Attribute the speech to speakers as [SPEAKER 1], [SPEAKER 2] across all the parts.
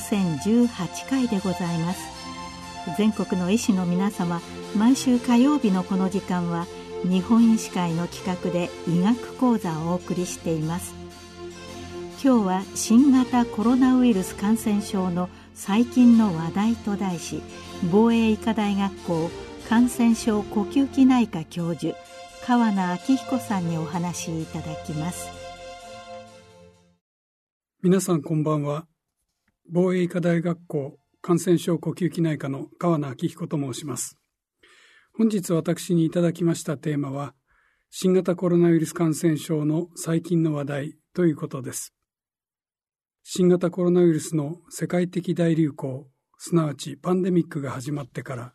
[SPEAKER 1] 1万9018回でございます。全国の医師の皆様毎週火曜日のこの時間は日本医師会の企画で医学講座をお送りしています。今日は新型コロナウイルス感染症の最近の話題と題し防衛医科大学校感染症呼吸器内科教授川名明彦さんにお話しいただきます。
[SPEAKER 2] 皆さんこんばんは。防衛医科大学校感染症呼吸器内科の川名明彦と申します。本日私にいただきましたテーマは新型コロナウイルス感染症の最近の話題ということです。新型コロナウイルスの世界的大流行すなわちパンデミックが始まってから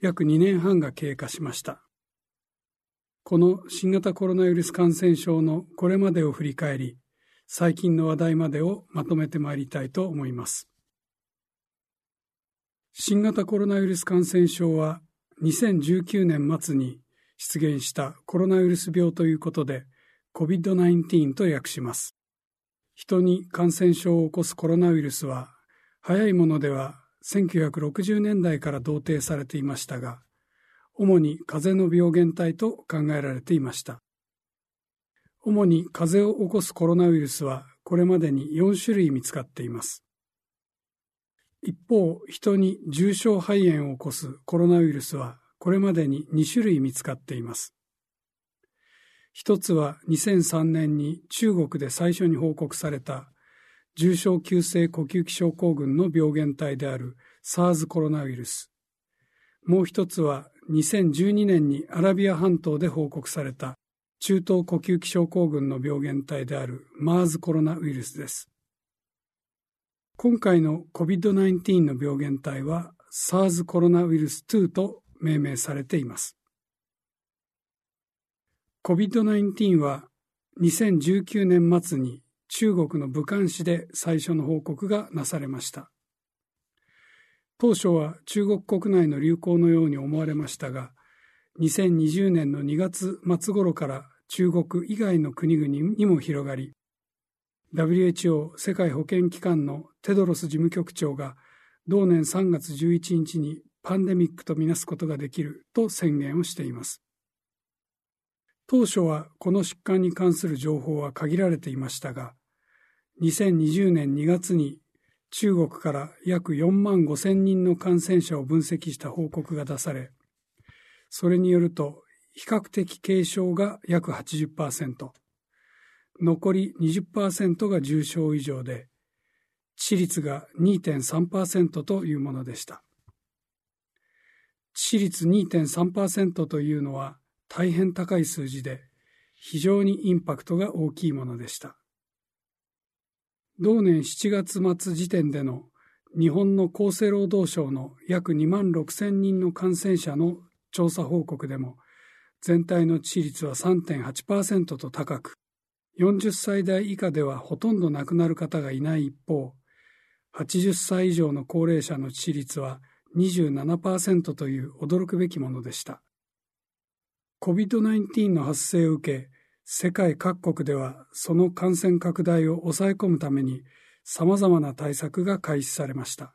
[SPEAKER 2] 約2年半が経過しました。この新型コロナウイルス感染症のこれまでを振り返り最近の話題までをまとめてまいりたいと思います。新型コロナウイルス感染症は2019年末に出現したコロナウイルス病ということで COVID-19 と訳します。人に感染症を起こすコロナウイルスは早いものでは1960年代から同定されていましたが主に風邪の病原体と考えられていました。主に風邪を起こすコロナウイルスはこれまでに4種類見つかっています一方人に重症肺炎を起こすコロナウイルスはこれまでに2種類見つかっています一つは2003年に中国で最初に報告された重症急性呼吸器症候群の病原体である SARS コロナウイルス。もう一つは2012年にアラビア半島で報告された中東呼吸器症候群の病原体である MERS コロナウイルスです。今回の COVID-19 の病原体は SARS コロナウイルス2と命名されています。COVID-19 は2019年末に中国の武漢市で最初の報告がなされました。当初は中国国内の流行のように思われましたが、2020年の2月末頃から中国以外の国々にも広がり、WHO 世界保健機関のテドロス事務局長が同年3月11日にパンデミックとみなすことができると宣言をしています。当初はこの疾患に関する情報は限られていましたが、2020年2月に中国から約4万5千人の感染者を分析した報告が出され、それによると比較的軽症が約80%、残り20%が重症以上で、致死率が2.3%というものでした。致死率2.3%というのは大変高い数字で、非常にインパクトが大きいものでした。同年7月末時点での日本の厚生労働省の約2万6千人の感染者の調査報告でも、全体の致死率は3.8%と高く、40歳代以下ではほとんど亡くなる方がいない一方、80歳以上の高齢者の致死率は27%という驚くべきものでした。COVID-19 の発生を受け、世界各国ではその感染拡大を抑え込むために様々な対策が開始されました。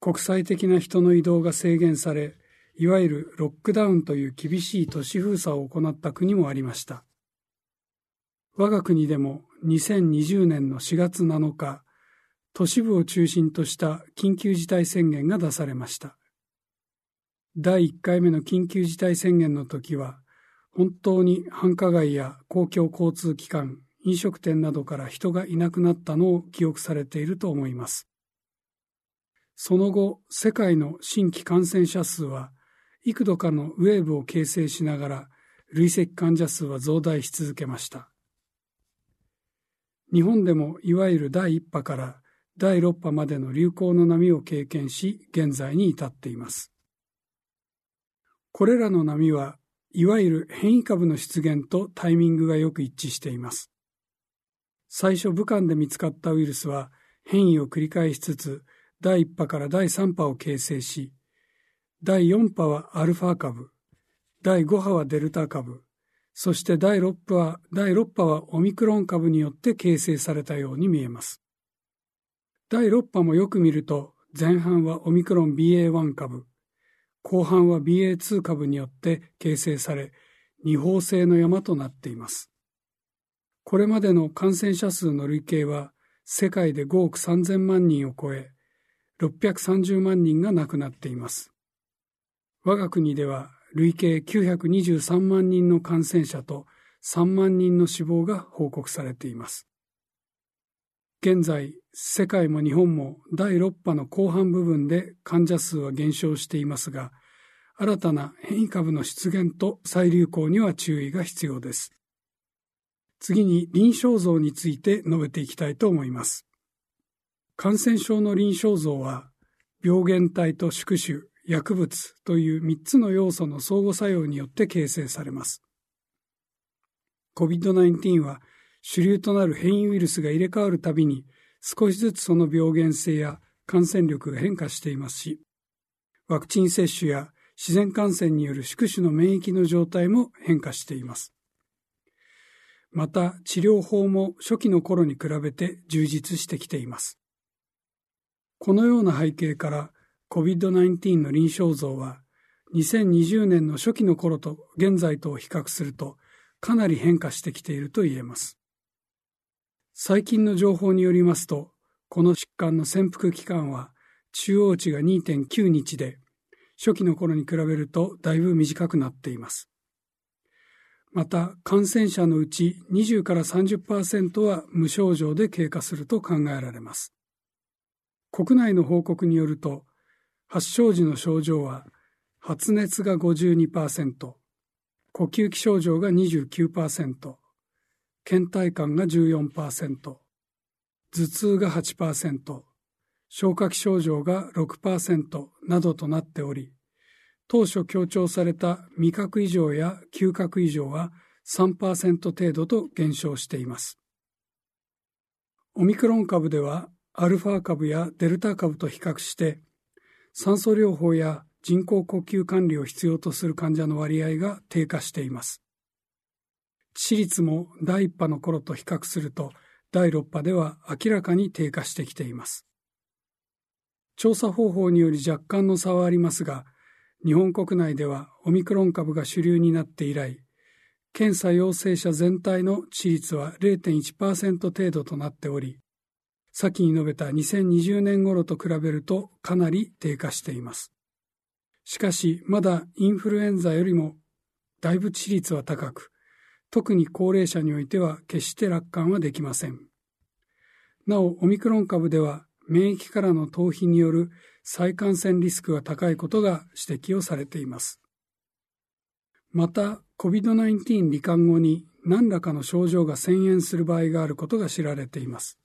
[SPEAKER 2] 国際的な人の移動が制限され、いわゆるロックダウンという厳しい都市封鎖を行った国もありました。我が国でも2020年の4月7日、都市部を中心とした緊急事態宣言が出されました。第1回目の緊急事態宣言の時は、本当に繁華街や公共交通機関、飲食店などから人がいなくなったのを記憶されていると思います。その後、世界の新規感染者数は、幾度かのウェーブを形成しながら、累積患者数は増大し続けました。日本でもいわゆる第1波から第6波までの流行の波を経験し、現在に至っています。これらの波はいわゆる変異株の出現とタイミングがよく一致しています。最初武漢で見つかったウイルスは変異を繰り返しつつ第1波から第3波を形成し、第4波はアルファ株、第5波はデルタ株、そして第6波は第6波はオミクロン株によって形成されたように見えます。第6波もよく見ると前半はオミクロン BA.1 株、後半は BA.2 株によって形成され、二方性の山となっています。これまでの感染者数の累計は世界で5億3000万人を超え、630万人が亡くなっています。我が国では累計923万人の感染者と3万人の死亡が報告されています。現在、世界も日本も第6波の後半部分で患者数は減少していますが、新たな変異株の出現と再流行には注意が必要です。次に臨床像について述べていきたいと思います。感染症の臨床像は、病原体と宿主、薬物という3つの要素の相互作用によって形成されます。COVID-19 は主流となる変異ウイルスが入れ替わるたびに少しずつその病原性や感染力が変化していますし、ワクチン接種や自然感染による宿主の免疫の状態も変化しています。また治療法も初期の頃に比べて充実してきています。このような背景から COVID-19 の臨床像は2020年の初期の頃と現在とを比較するとかなり変化してきていると言えます。最近の情報によりますと、この疾患の潜伏期間は中央値が2.9日で、初期の頃に比べるとだいぶ短くなっています。また、感染者のうち20から30%は無症状で経過すると考えられます。国内の報告によると、発症時の症状は発熱が52%、呼吸器症状が29%、倦怠感が14%、頭痛が8%、消化器症状が6%などとなっており、当初強調された味覚異常や嗅覚異常は3%程度と減少しています。オミクロン株ではアルファ株やデルタ株と比較して酸素療法や人工呼吸管理を必要とする患者の割合が低下しています。致死率も第1波の頃と比較すると第6波では明らかに低下してきています。調査方法により若干の差はありますが、日本国内ではオミクロン株が主流になって以来、検査陽性者全体の致死率は0.1%程度となっており、先に述べた2020年頃と比べるとかなり低下しています。しかし、まだインフルエンザよりもだいぶ致死率は高く、特に高齢者においては決して楽観はできません。なお、オミクロン株では免疫からの逃避による再感染リスクが高いことが指摘をされています。また、COVID-19 罹患後に何らかの症状が遷延する場合があることが知られています。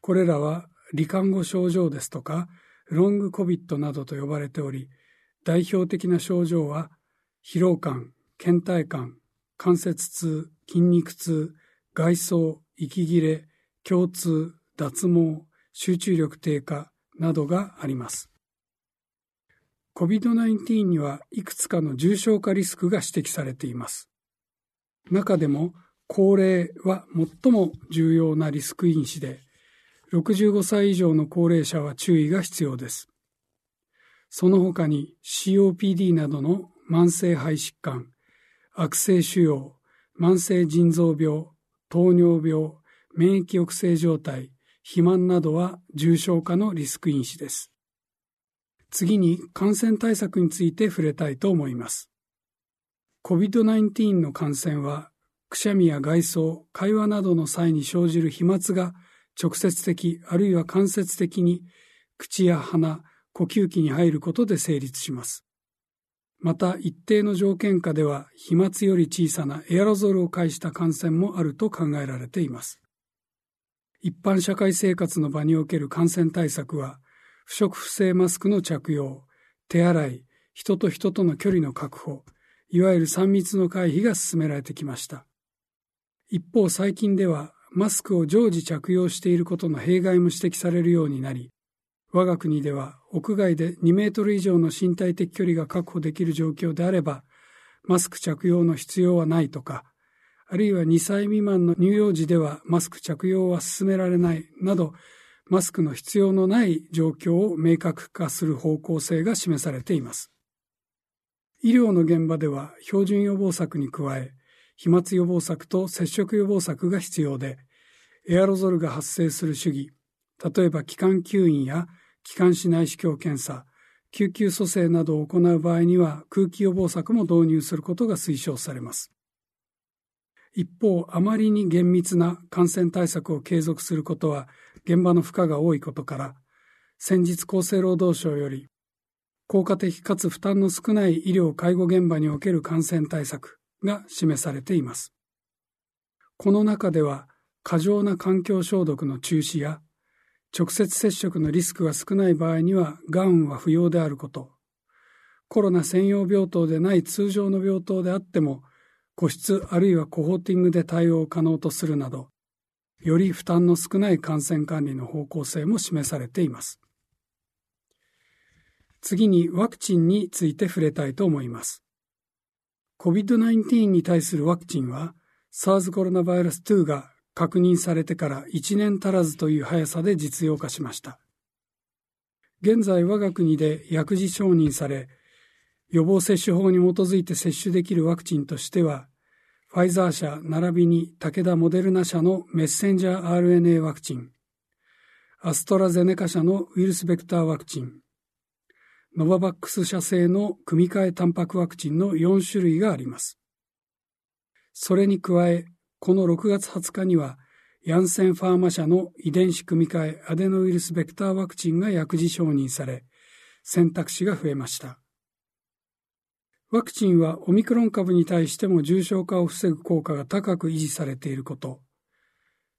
[SPEAKER 2] これらは罹患後症状ですとか、ロングコビットなどと呼ばれており、代表的な症状は、疲労感、倦怠感、関節痛、筋肉痛、外装、息切れ、胸痛、脱毛、集中力低下などがあります。COVID-19 にはいくつかの重症化リスクが指摘されています。中でも高齢は最も重要なリスク因子で、65歳以上の高齢者は注意が必要です。その他に COPD などの慢性肺疾患、悪性腫瘍、慢性腎臓病、糖尿病、免疫抑制状態、肥満などは重症化のリスク因子です。次に感染対策について触れたいと思います。COVID-19 の感染は、くしゃみや外装、会話などの際に生じる飛沫が直接的あるいは間接的に口や鼻、呼吸器に入ることで成立します。また一定の条件下では飛沫より小さなエアロゾルを介した感染もあると考えられています。一般社会生活の場における感染対策は不織布製マスクの着用、手洗い、人と人との距離の確保、いわゆる3密の回避が進められてきました。一方最近ではマスクを常時着用していることの弊害も指摘されるようになり、我が国では屋外で2メートル以上の身体的距離が確保できる状況であれば、マスク着用の必要はないとか、あるいは2歳未満の乳幼児ではマスク着用は進められないなど、マスクの必要のない状況を明確化する方向性が示されています。医療の現場では標準予防策に加え、飛沫予防策と接触予防策が必要で、エアロゾルが発生する主義、例えば気管吸引や気管支内視鏡検査、救急蘇生などを行う場合には空気予防策も導入することが推奨されます。一方、あまりに厳密な感染対策を継続することは現場の負荷が多いことから、先日厚生労働省より効果的かつ負担の少ない医療介護現場における感染対策が示されています。この中では過剰な環境消毒の中止や直接接触のリスクが少ない場合にはガウンは不要であること、コロナ専用病棟でない通常の病棟であっても個室あるいはコホーティングで対応可能とするなど、より負担の少ない感染管理の方向性も示されています。次にワクチンについて触れたいと思います。COVID-19 に対するワクチンは SARS コロナバイラス2が確認されてから1年足らずという速さで実用化しました。現在我が国で薬事承認され、予防接種法に基づいて接種できるワクチンとしては、ファイザー社並びに武田モデルナ社のメッセンジャー RNA ワクチン、アストラゼネカ社のウイルスベクターワクチン、ノババックス社製の組み換えタンパクワクチンの4種類があります。それに加え、この6月20日には、ヤンセンファーマ社の遺伝子組み換えアデノウイルスベクターワクチンが薬事承認され、選択肢が増えました。ワクチンはオミクロン株に対しても重症化を防ぐ効果が高く維持されていること、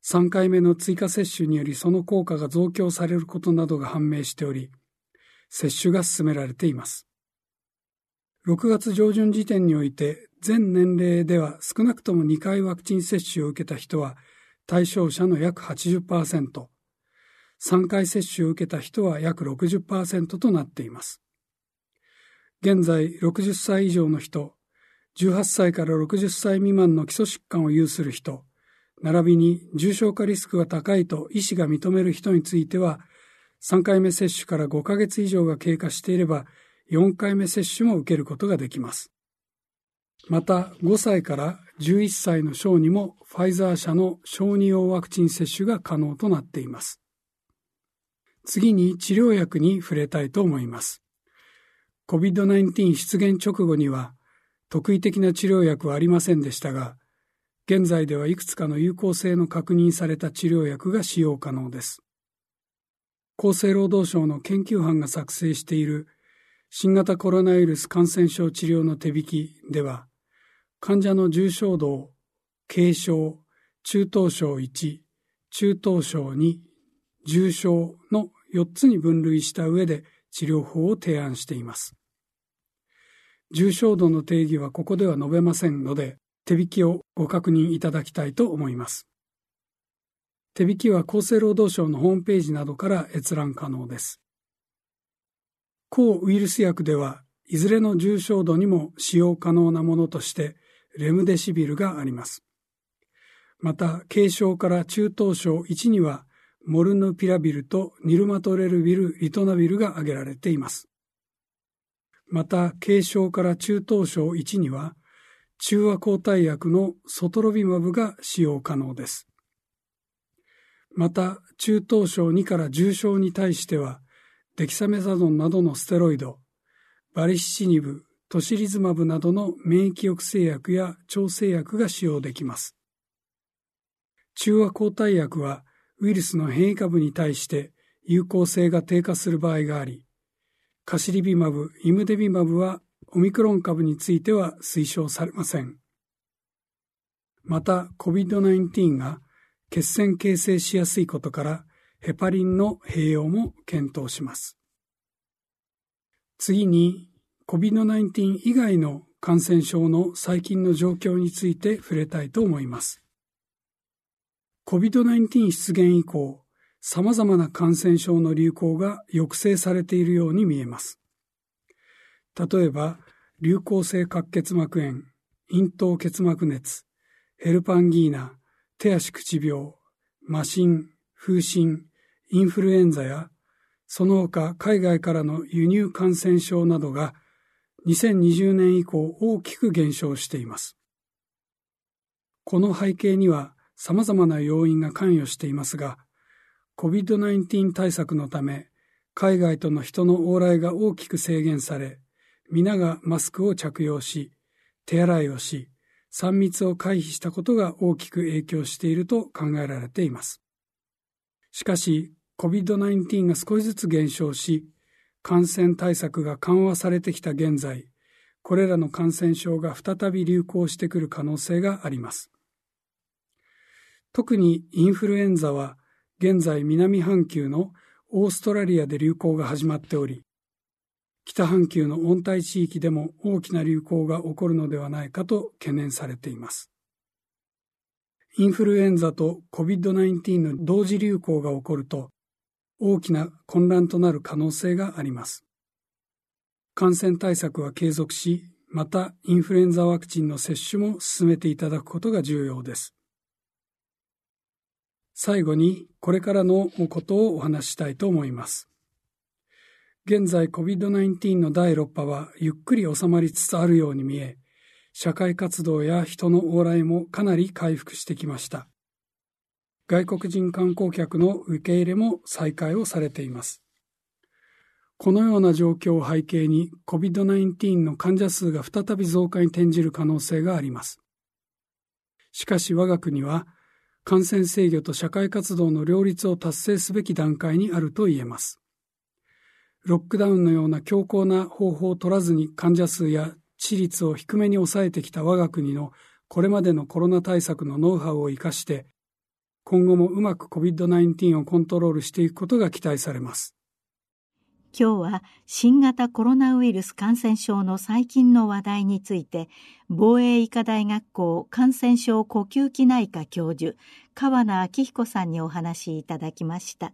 [SPEAKER 2] 3回目の追加接種によりその効果が増強されることなどが判明しており、接種が進められています。6月上旬時点において、全年齢では少なくとも2回ワクチン接種を受けた人は対象者の約80%、3回接種を受けた人は約60%となっています。現在60歳以上の人、18歳から60歳未満の基礎疾患を有する人、並びに重症化リスクが高いと医師が認める人については、3回目接種から5ヶ月以上が経過していれば、4回目接種も受けることができます。また、5歳から11歳の小にもファイザー社の小児用ワクチン接種が可能となっています。次に治療薬に触れたいと思います。COVID-19 出現直後には特異的な治療薬はありませんでしたが、現在ではいくつかの有効性の確認された治療薬が使用可能です。厚生労働省の研究班が作成している新型コロナウイルス感染症治療の手引きでは、患者の重症度を軽症、中等症1、中等症2、重症の4つに分類した上で治療法を提案しています。重症度の定義はここでは述べませんので、手引きをご確認いただきたいと思います。手引きは厚生労働省のホームページなどから閲覧可能です。抗ウイルス薬では、いずれの重症度にも使用可能なものとして、レムデシビルがあります。また、軽症から中等症1には、モルヌピラビルとニルマトレルビル、リトナビルが挙げられています。また、軽症から中等症1には、中和抗体薬のソトロビマブが使用可能です。また、中等症2から重症に対しては、デキサメザドンなどのステロイド、バリシチニブ、トシリズマブなどの免疫抑制薬や調整薬が使用できます。中和抗体薬はウイルスの変異株に対して有効性が低下する場合があり、カシリビマブ、イムデビマブはオミクロン株については推奨されません。また COVID-19 が血栓形成しやすいことからヘパリンの併用も検討します。次に COVID-19 以外の感染症の最近の状況について触れたいと思います。COVID-19 出現以降、様々な感染症の流行が抑制されているように見えます。例えば、流行性角結膜炎、咽頭結膜熱、ヘルパンギーナ、手足口病、麻疹、風疹、インフルエンザやその他海外からの輸入感染症などが2020年以降大きく減少しています。この背景には様々な要因が関与していますが、COVID-19 対策のため、海外との人の往来が大きく制限され、皆がマスクを着用し、手洗いをし、3密を回避したことが大きく影響していると考えられています。しかし、COVID-19 が少しずつ減少し、感染対策が緩和されてきた現在、これらの感染症が再び流行してくる可能性があります。特にインフルエンザは現在南半球のオーストラリアで流行が始まっており、北半球の温帯地域でも大きな流行が起こるのではないかと懸念されています。インフルエンザと COVID-19 の同時流行が起こると大きな混乱となる可能性があります。感染対策は継続し、またインフルエンザワクチンの接種も進めていただくことが重要です。最後にこれからのことをお話ししたいと思います。現在 COVID-19 の第6波はゆっくり収まりつつあるように見え、社会活動や人の往来もかなり回復してきました。外国人観光客の受け入れも再開をされています。このような状況を背景に COVID-19 の患者数が再び増加に転じる可能性があります。しかし我が国は感染制御と社会活動の両立を達成すべき段階にあると言えます。ロックダウンのような強硬な方法を取らずに患者数や致率を低めに抑えてきた我が国のこれまでのコロナ対策のノウハウを生かして、今後もうまく COVID-19 をコントロールしていくことが期待されます。
[SPEAKER 1] 今日は新型コロナウイルス感染症の最近の話題について防衛医科大学校感染症呼吸器内科教授川名明彦さんにお話しいただきました。